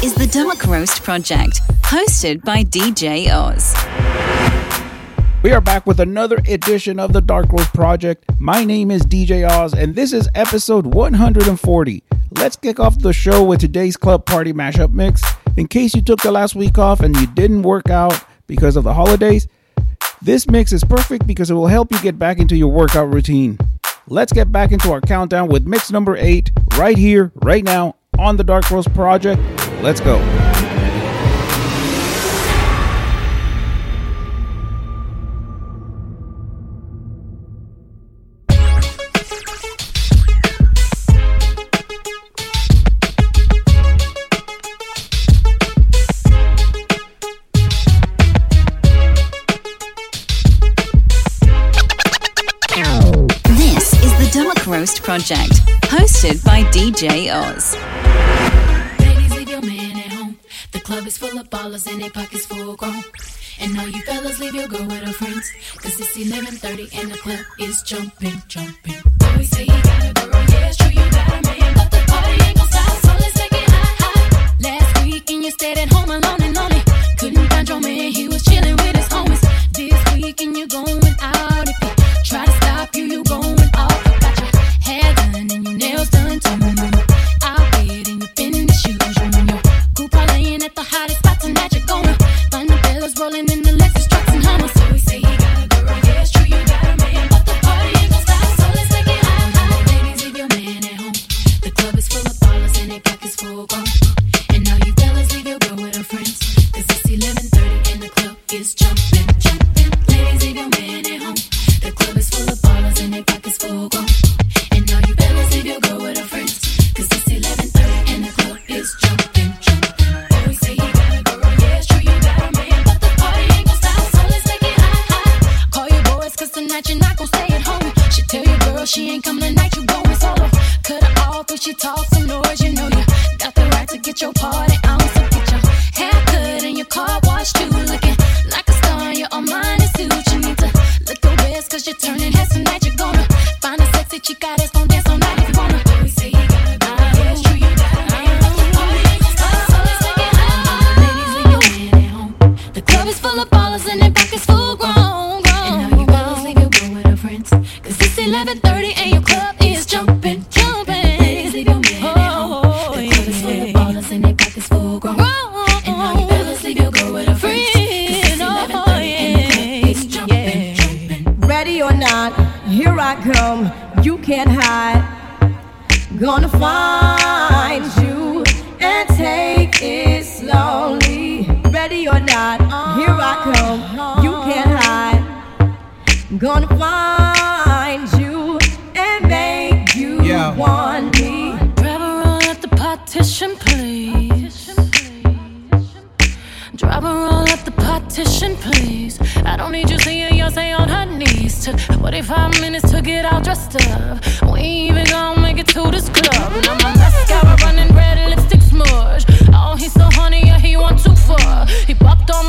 is the Dark Roast Project, hosted by DJ Oz. We are back with another edition of the Dark Roast Project. My name is DJ Oz, and this is episode 140. Let's kick off the show with today's club party mashup mix. In case you took the last week off and you didn't work out because of the holidays, this mix is perfect because it will help you get back into your workout routine. Let's get back into our countdown with mix number eight right here, right now on the Dark Roast Project. Let's go. This is the Dark Roast Project, hosted by DJ Oz. The club is full of ballers and their pockets full grown. And all you fellas, leave your girl with her friends. Cause it's 11.30 and the club is jumping, jumping. Boys say you got a girl, yeah, it's true, you got a is full of ballers and their pockets oh, full grown, grown. And now you fellas leave your girl with her friends. Cause it's 11:30 and your club is jumping, jumping. Ladies, leave your man at home. The club is full of ballers and their pockets full grown. And now you fellas leave your girl with her friends. Cause it's 11:30 and the club is jumping, jumping. Ready or not, here I come. You can't hide. Gonna find come. You can't hide. Gonna find you and make you Yeah. want me. Drive her on at the partition, please. Drive her on at the partition, please. I don't need you seeing Beyonce on her knees. Took 45 minutes to get all dressed up. We ain't even gonna make it to this club. Now my mascara running red, lipstick smudge. Oh, he's so honey, yeah, he want too far. He popped on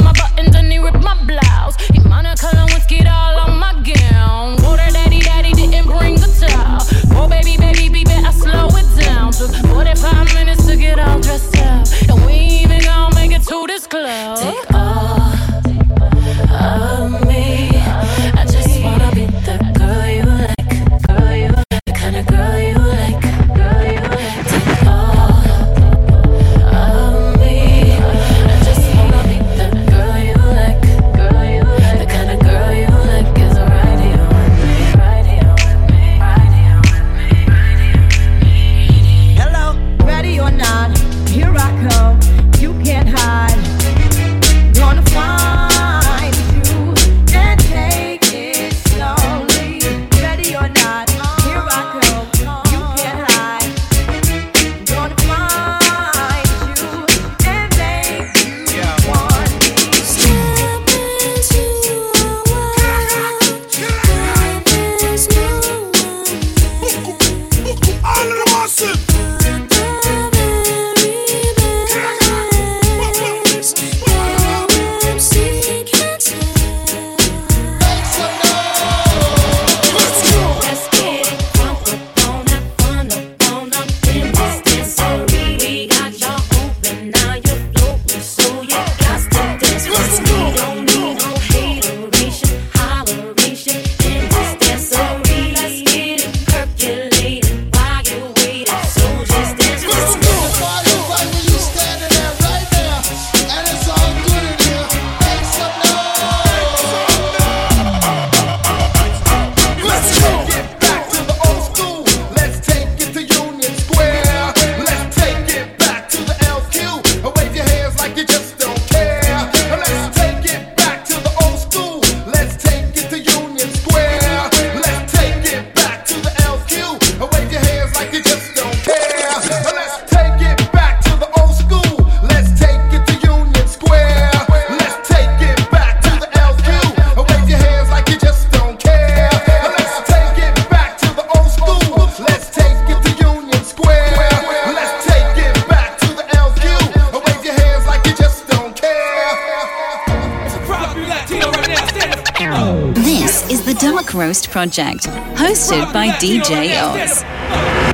Project, hosted by DJ Oz.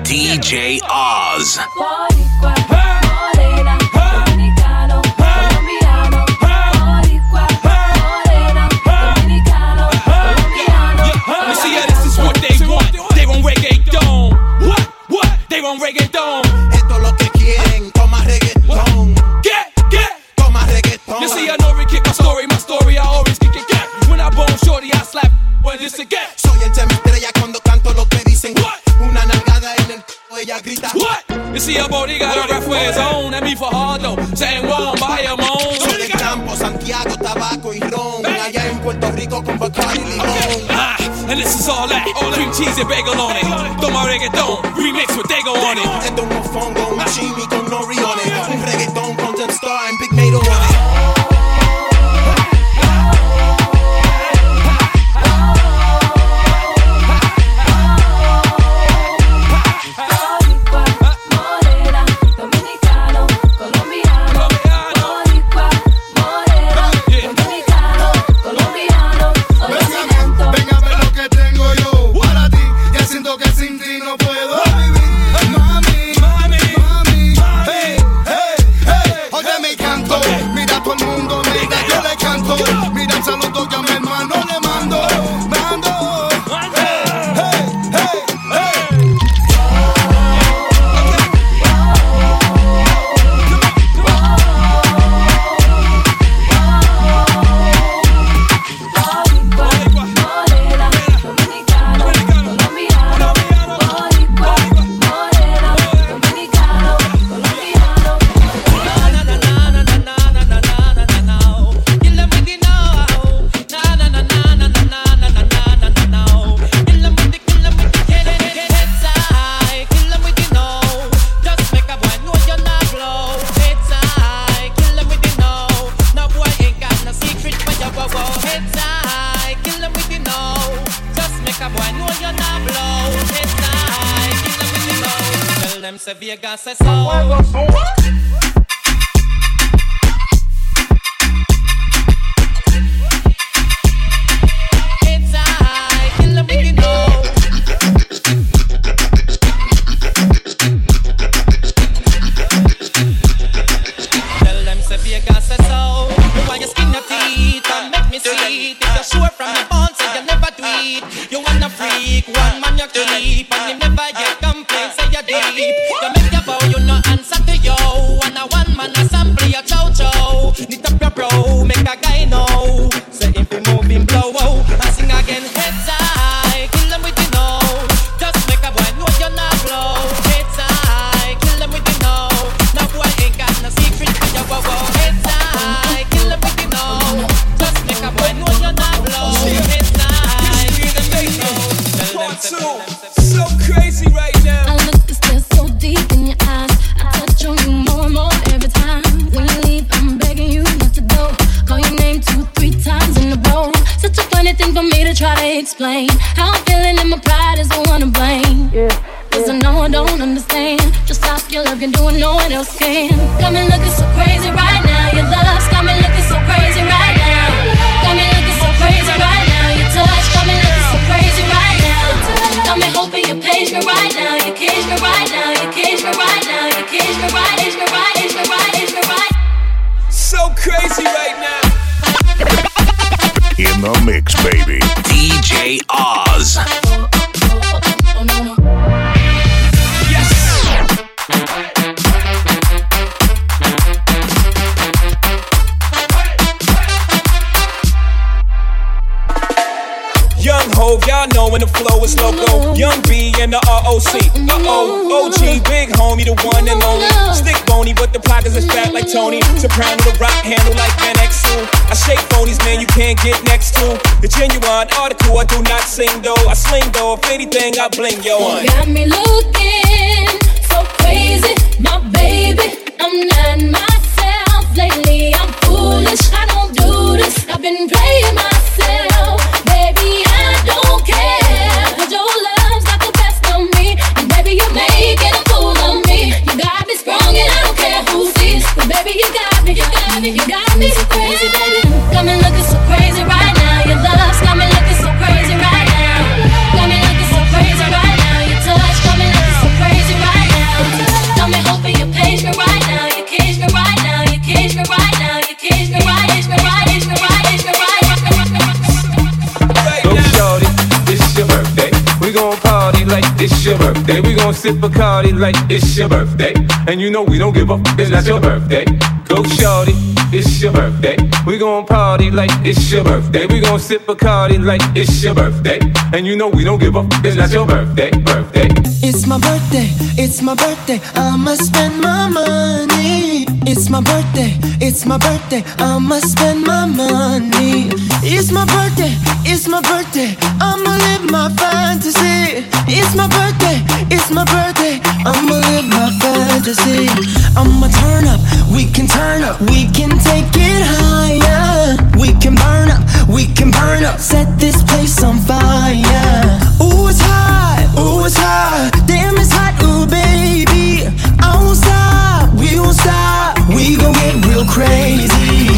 DJ Oz. And this is all that. All cream cheese and bagel on it. Throw my reggaeton, remix with Dago on it. Tengo un phone go, machine. East Loco, Young B, and the ROC. Uh oh, OG, big homie, the one and only. Stick bony, but the pockets is fat like Tony. Soprano, the rock handle like NX2. I shake phonies, man, you can't get next to. The genuine article, I do not sing though. I sling though, if anything, I bling one. You Got me looking so crazy, my baby. I'm not myself lately. I'm foolish. I don't do this. I've been playing myself, baby. I don't care. baby, you got me crazy, baby. Birthday. We gon' sip Bacardi like it's your birthday. And you know we don't give up, it's not your birthday. Go shorty, it's your birthday. We gon' party like it's your birthday. We gon' sip Bacardi like it's your birthday. And you know we don't give up, it's not your birthday, birthday. It's my birthday, it's my birthday. I'ma spend my money. It's my birthday, it's my birthday. I'ma spend my money. It's my birthday, it's my birthday. I'ma live my fantasy. It's my birthday, it's my birthday. I'ma live my fantasy. I'ma turn up, we can turn up, we can take it higher. We can burn up, we can burn up. Set this place on fire. Ooh, it's hot, ooh, it's hot. Damn, it's hot, ooh, baby. I won't stop, we won't stop. We gon' get real crazy.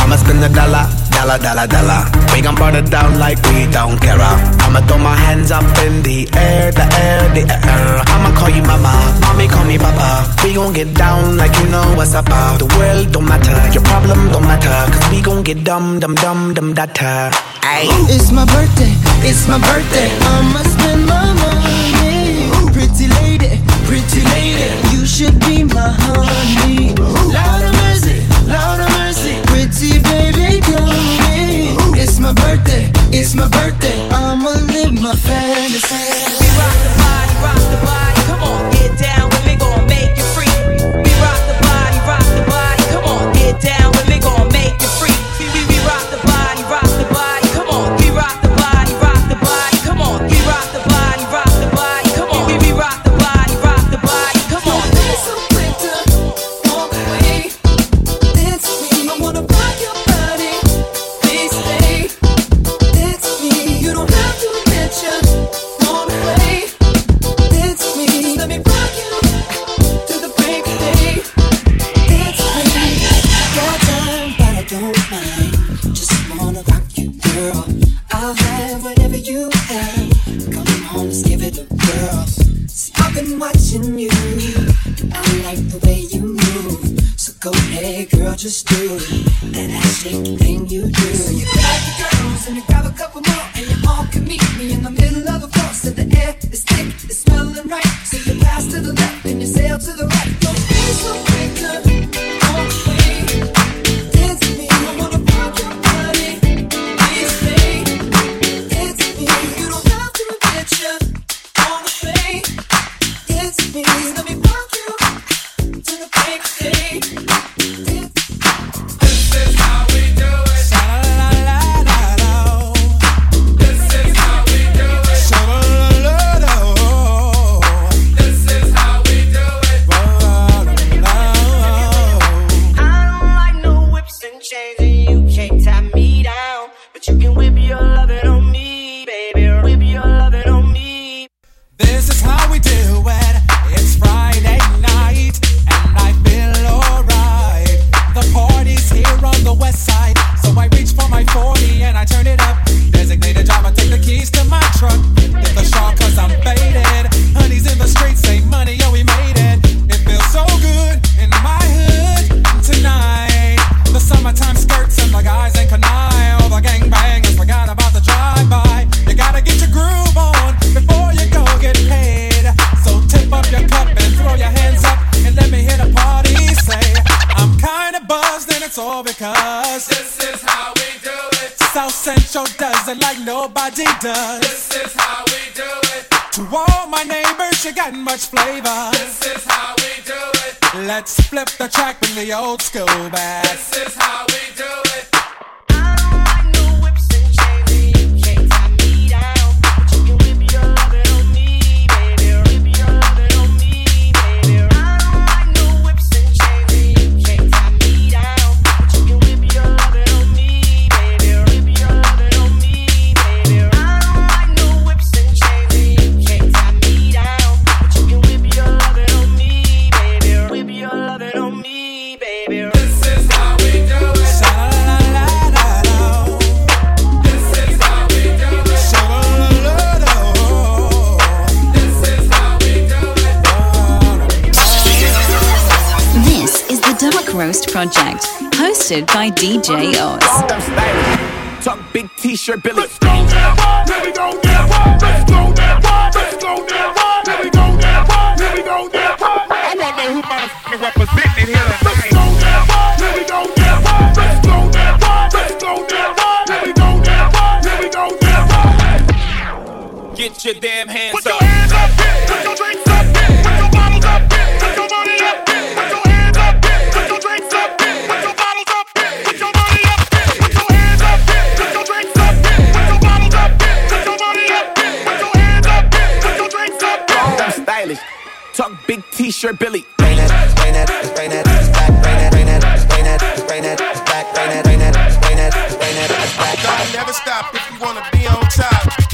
I'ma spend a dollar, dollar, dollar, dollar. We gon' burn it down like we don't care. I'ma throw my hands up in the air, the air, the air. I'ma call you mama, mommy call me papa. We gon' get down like you know what's up. The world don't matter, your problem don't matter. Cause we gon' get dumb, dumb, dumb, dumb, data. Ayy. It's my birthday, it's my birthday. I'ma spend my money. Pretty lady, pretty lady, you should be my honey. Lord my birthday, it's my birthday. I'ma live my fantasy. By DJ Talk big t-shirt Billie. Rain it, rain it, rain it, back, rain it, rain it, rain it, rain it, back, rain it, rain it, rain it, rain it, back. God never stop if you wanna be on top.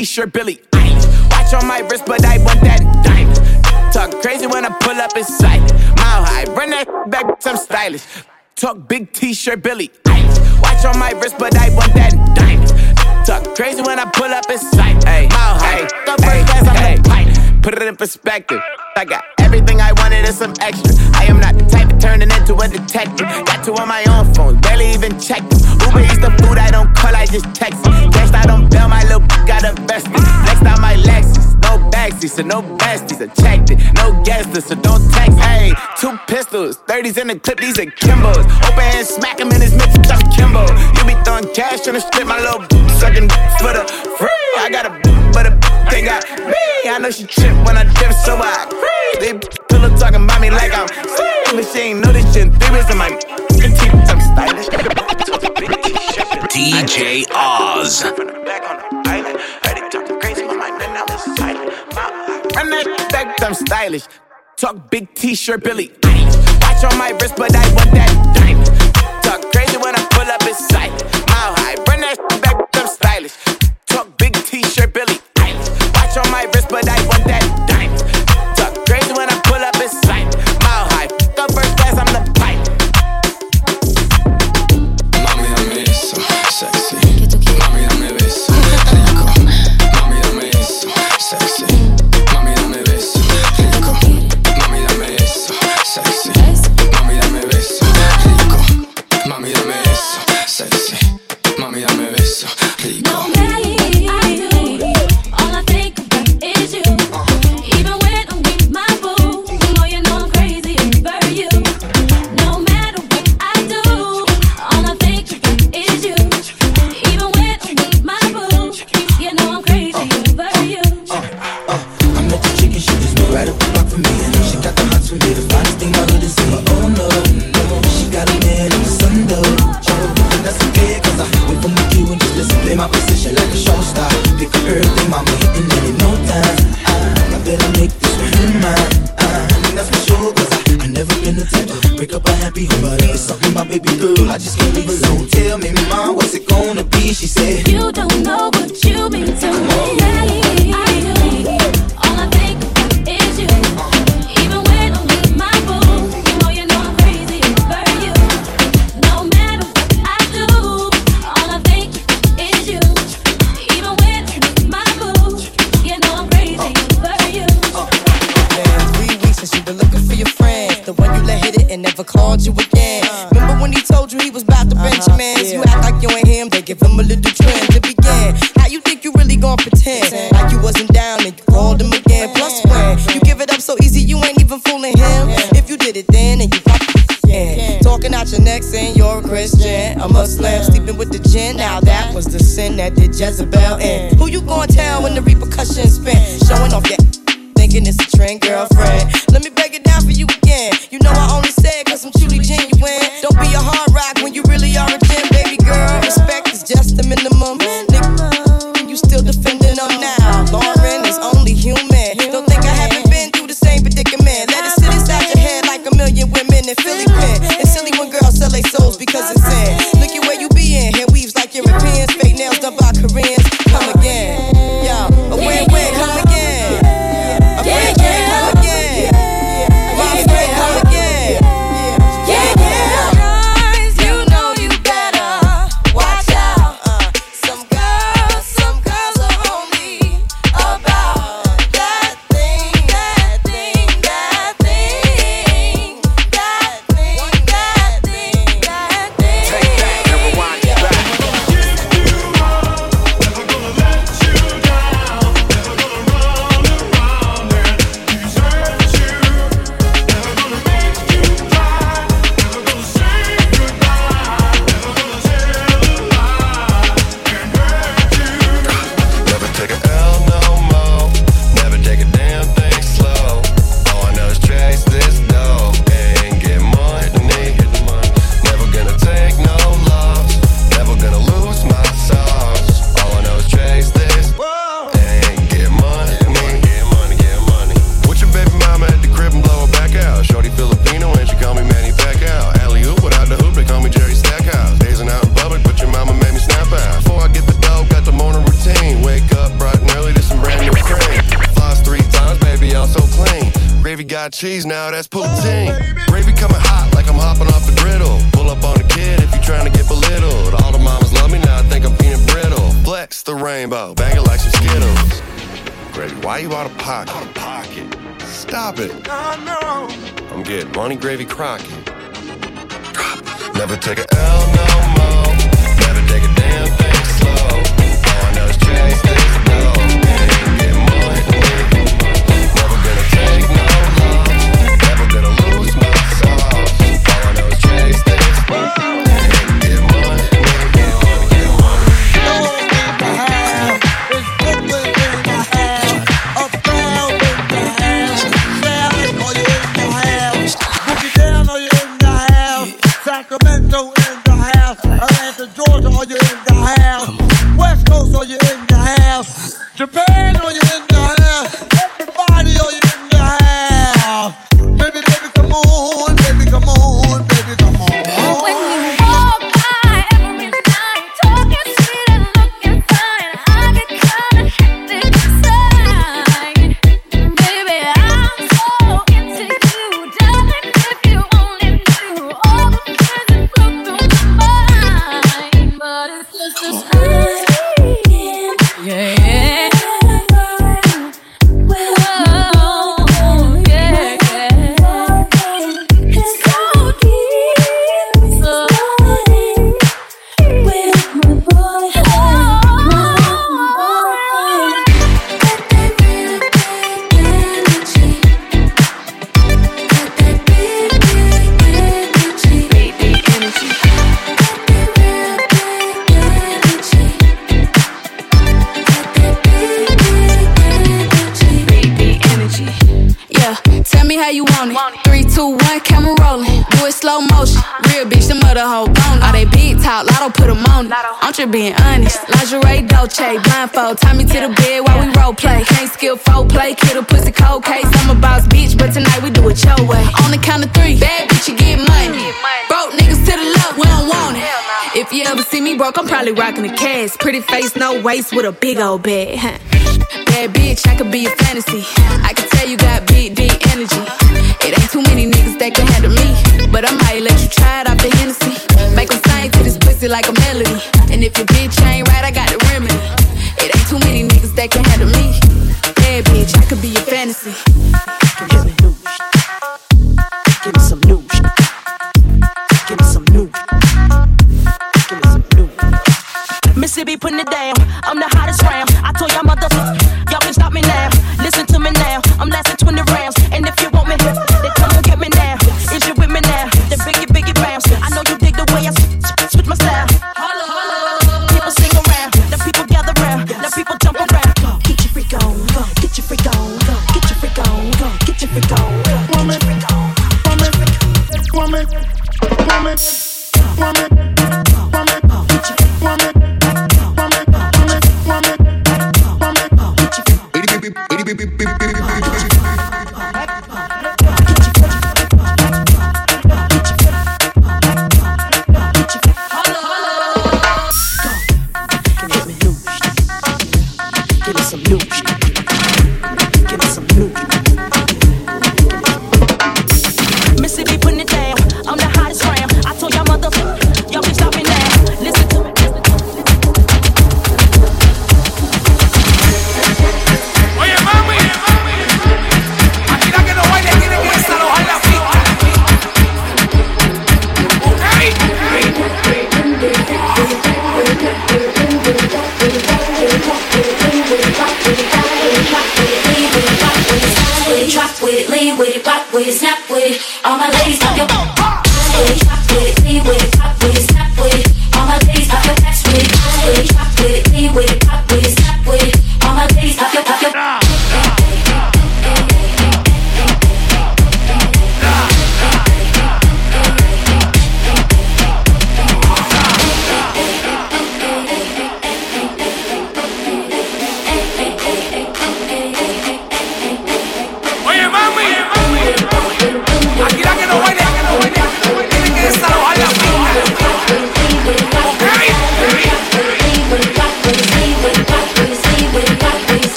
T-shirt Billie. Eilish. Watch on my wrist, but I want that diamond. Talk crazy when I pull up in sight. Mile high, run that back, I'm stylish. Talk big t-shirt Billie. Eilish. Watch on my wrist, but I want that diamond. Talk crazy when I pull up in sight. Ay, mile high, the first class I'm pipe. Put it in perspective. I got everything I wanted and some extra. I am not the type of turning into a detective. Got two on my own phone, barely even check them. Uber eats the food I don't call, I just text it. Guessed I don't bail, my little got invested. Next out my Lexus, no backseat, so no besties. I checked it, no guesses, so don't text. Hey, two pistols, 30s in the clip, these are Kimbos. Open hand, smack him in his mitts, I'm Kimbo. You be throwing cash on the strip, my little sucking for the free. I got a but a thing got me. I know she trip when I dip, so I free. They pillow talking about me like I'm sick, but she ain't know this shit. in Three ways in my teeth, I'm stylish. DJ Oz. That back, I'm stylish. Talk big t-shirt Billie. Watch on my wrist, but I want that diamond. Talk crazy when I pull up in sight. Mile high, run that back, I'm stylish. Talk big t-shirt Billie. Watch on my wrist, but I want cabeça Jezebel slow motion. Real bitch, the mother hoe gone. All they big talk, lotto put them on it. I'm just being honest. Lingerie, Dolce, blindfold. Tie me to the bed while we role play. Can't skill faux play, kid a pussy cold case. I'm a boss bitch, but tonight we do it your way. On the count of three, bad bitch, you get money. Broke niggas to the left, we don't want it. If you ever see me broke, I'm probably rocking a cast. Pretty face, no waist, with a big old bag. Bad bitch, I could be a fantasy. I could tell you got big, deep energy. It ain't too many niggas that can handle me. But I might let you try it off the Hennessy. Make them sing to this pussy like a melody. And if your bitch ain't right, I got the remedy. It ain't too many niggas that can handle me. Hey bitch, I could be your fantasy. Give me new. Give me some new. Give me some new. Give me some new. Mississippi putting it down. Nah.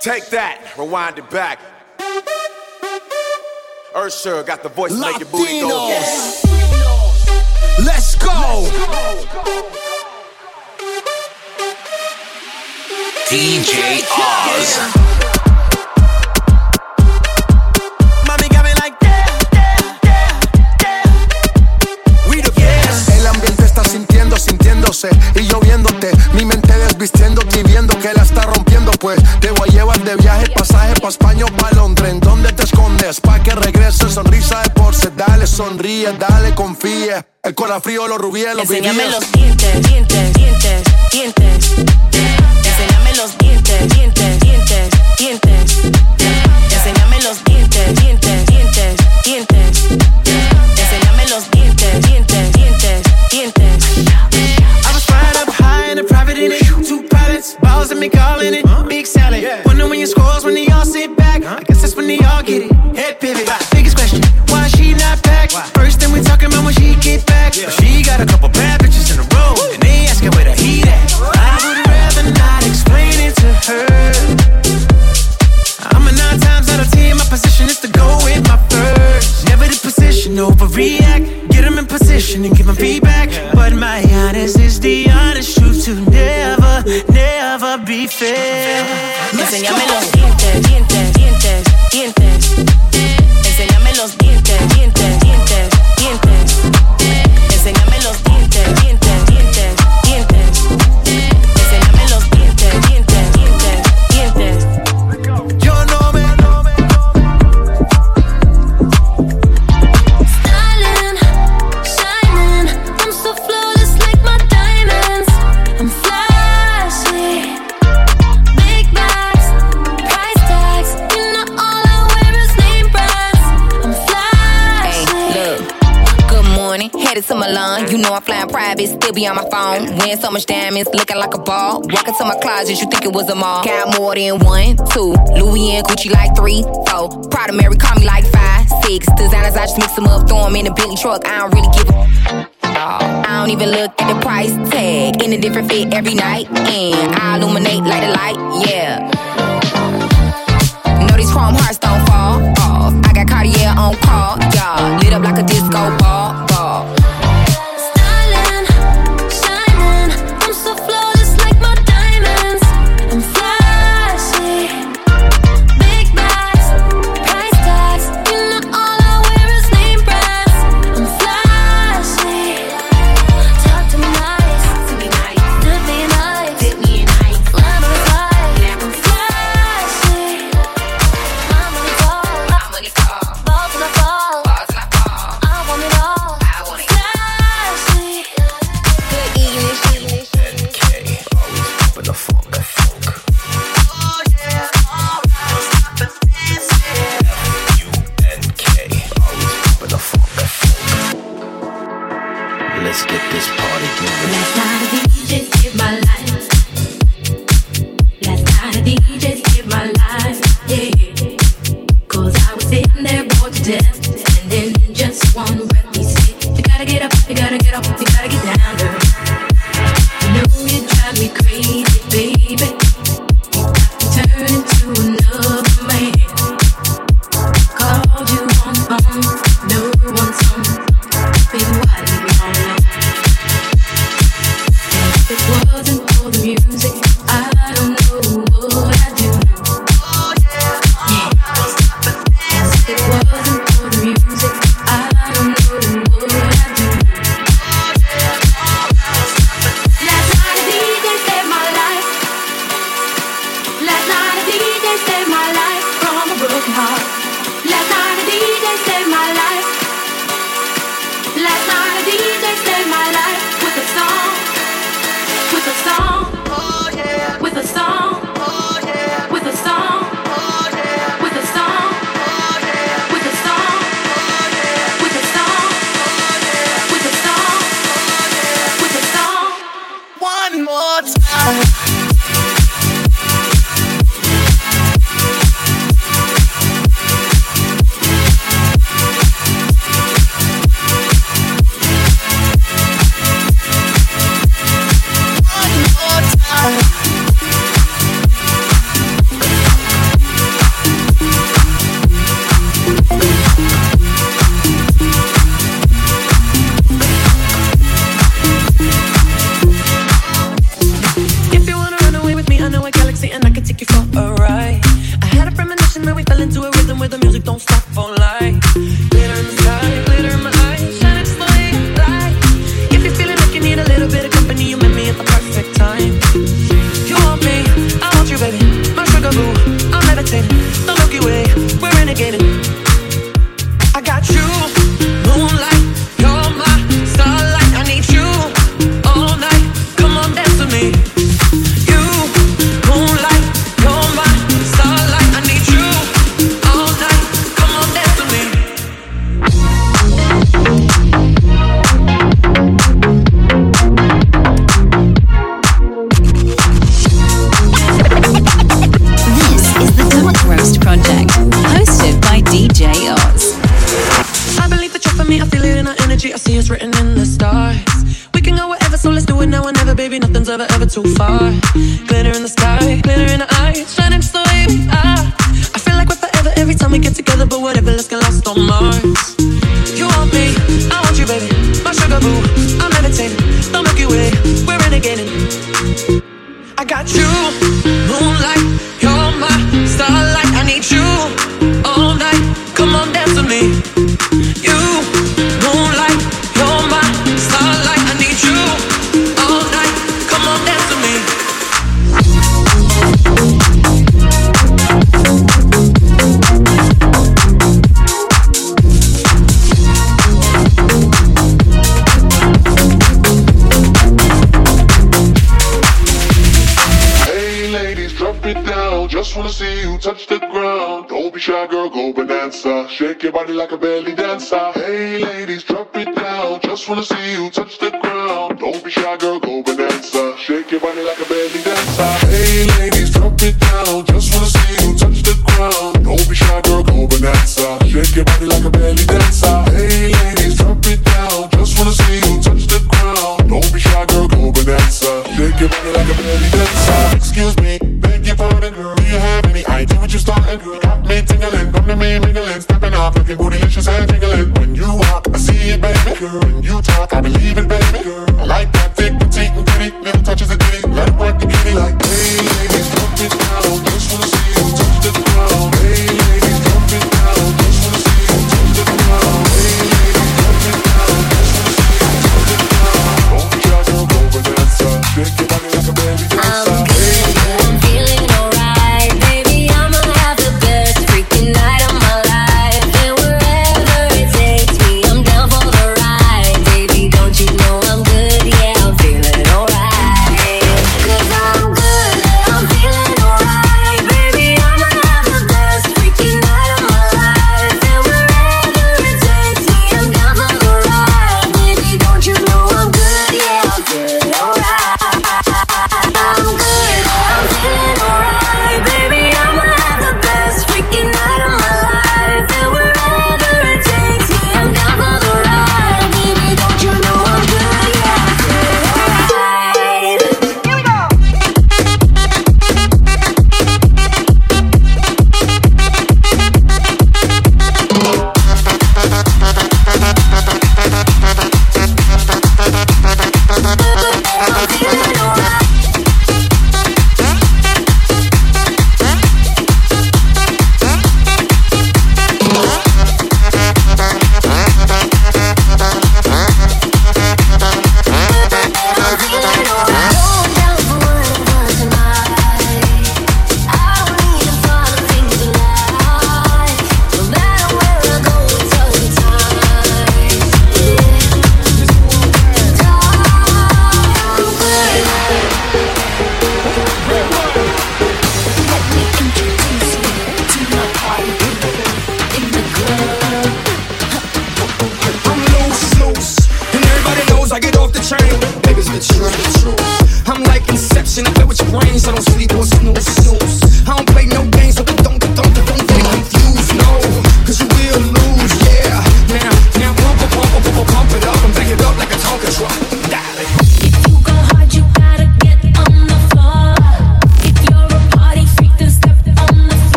Take that, rewind it back. Usher got the voice to make your booty go. Yes. Let's go. DJ Oz. sintiéndose y lloviéndote desvistiéndote y viendo que la está rompiendo. Pues te voy a llevar de viaje, pasaje pa' España o pa' Londres. ¿En dónde te escondes? Pa' que regrese, sonrisa de porce. Dale, sonríe, dale, confía. El corazón frío, los rubíes, los Enséñame vivíes. los dientes, dientes, dientes, dientes. Enséñame los dientes, dientes, dientes, dientes. And calling it. Big salad. Wonder when your scores when they all sit back. I guess that's when they all get it. Head pivot. Biggest question, why she not back? First thing we talking about when she get back. But She got a couple bad bitches in a row. And they asking where the heat at. I would rather not explain it to her. I'm a nine times out of ten. My position is to go with my first. Never the position, overreact. Get them in position and give them feedback. But my honest is the honest truth to never, never bife. Enséñame los dientes, dientes be on my phone. Wearing so much diamonds, looking like a ball. Walk into my closet, you think it was a mall. Got more than one, two. Louis and Gucci like three, four. Prada Mary call me like five, six. Designers, I just mix them up, throw them in a Bentley truck. I don't really give a. I don't even look at the price tag. In a different fit every night. And I illuminate like a light, yeah. Know these chrome hearts Shake your body like a belly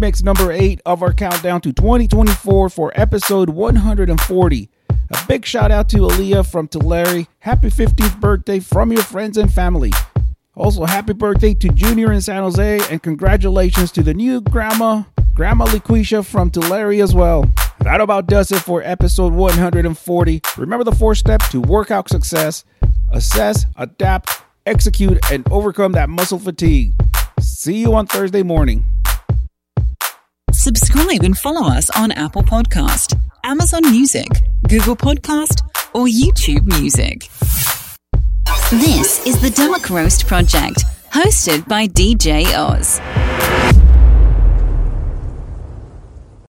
mix number eight of our countdown to 2024 for episode 140. A big shout out to Aaliyah from Tulare. Happy 15th birthday from your friends and family. Also, happy birthday to Junior in San Jose, and congratulations to the new grandma, Grandma Liquisha from Tulare as well. That about does it for episode 140. Remember the four steps to workout success assess, adapt, execute, and overcome that muscle fatigue. See you on Thursday morning. Subscribe and follow us on Apple Podcast, Amazon Music, Google Podcast, or YouTube Music. This is the Dark Roast Project, hosted by DJ Oz.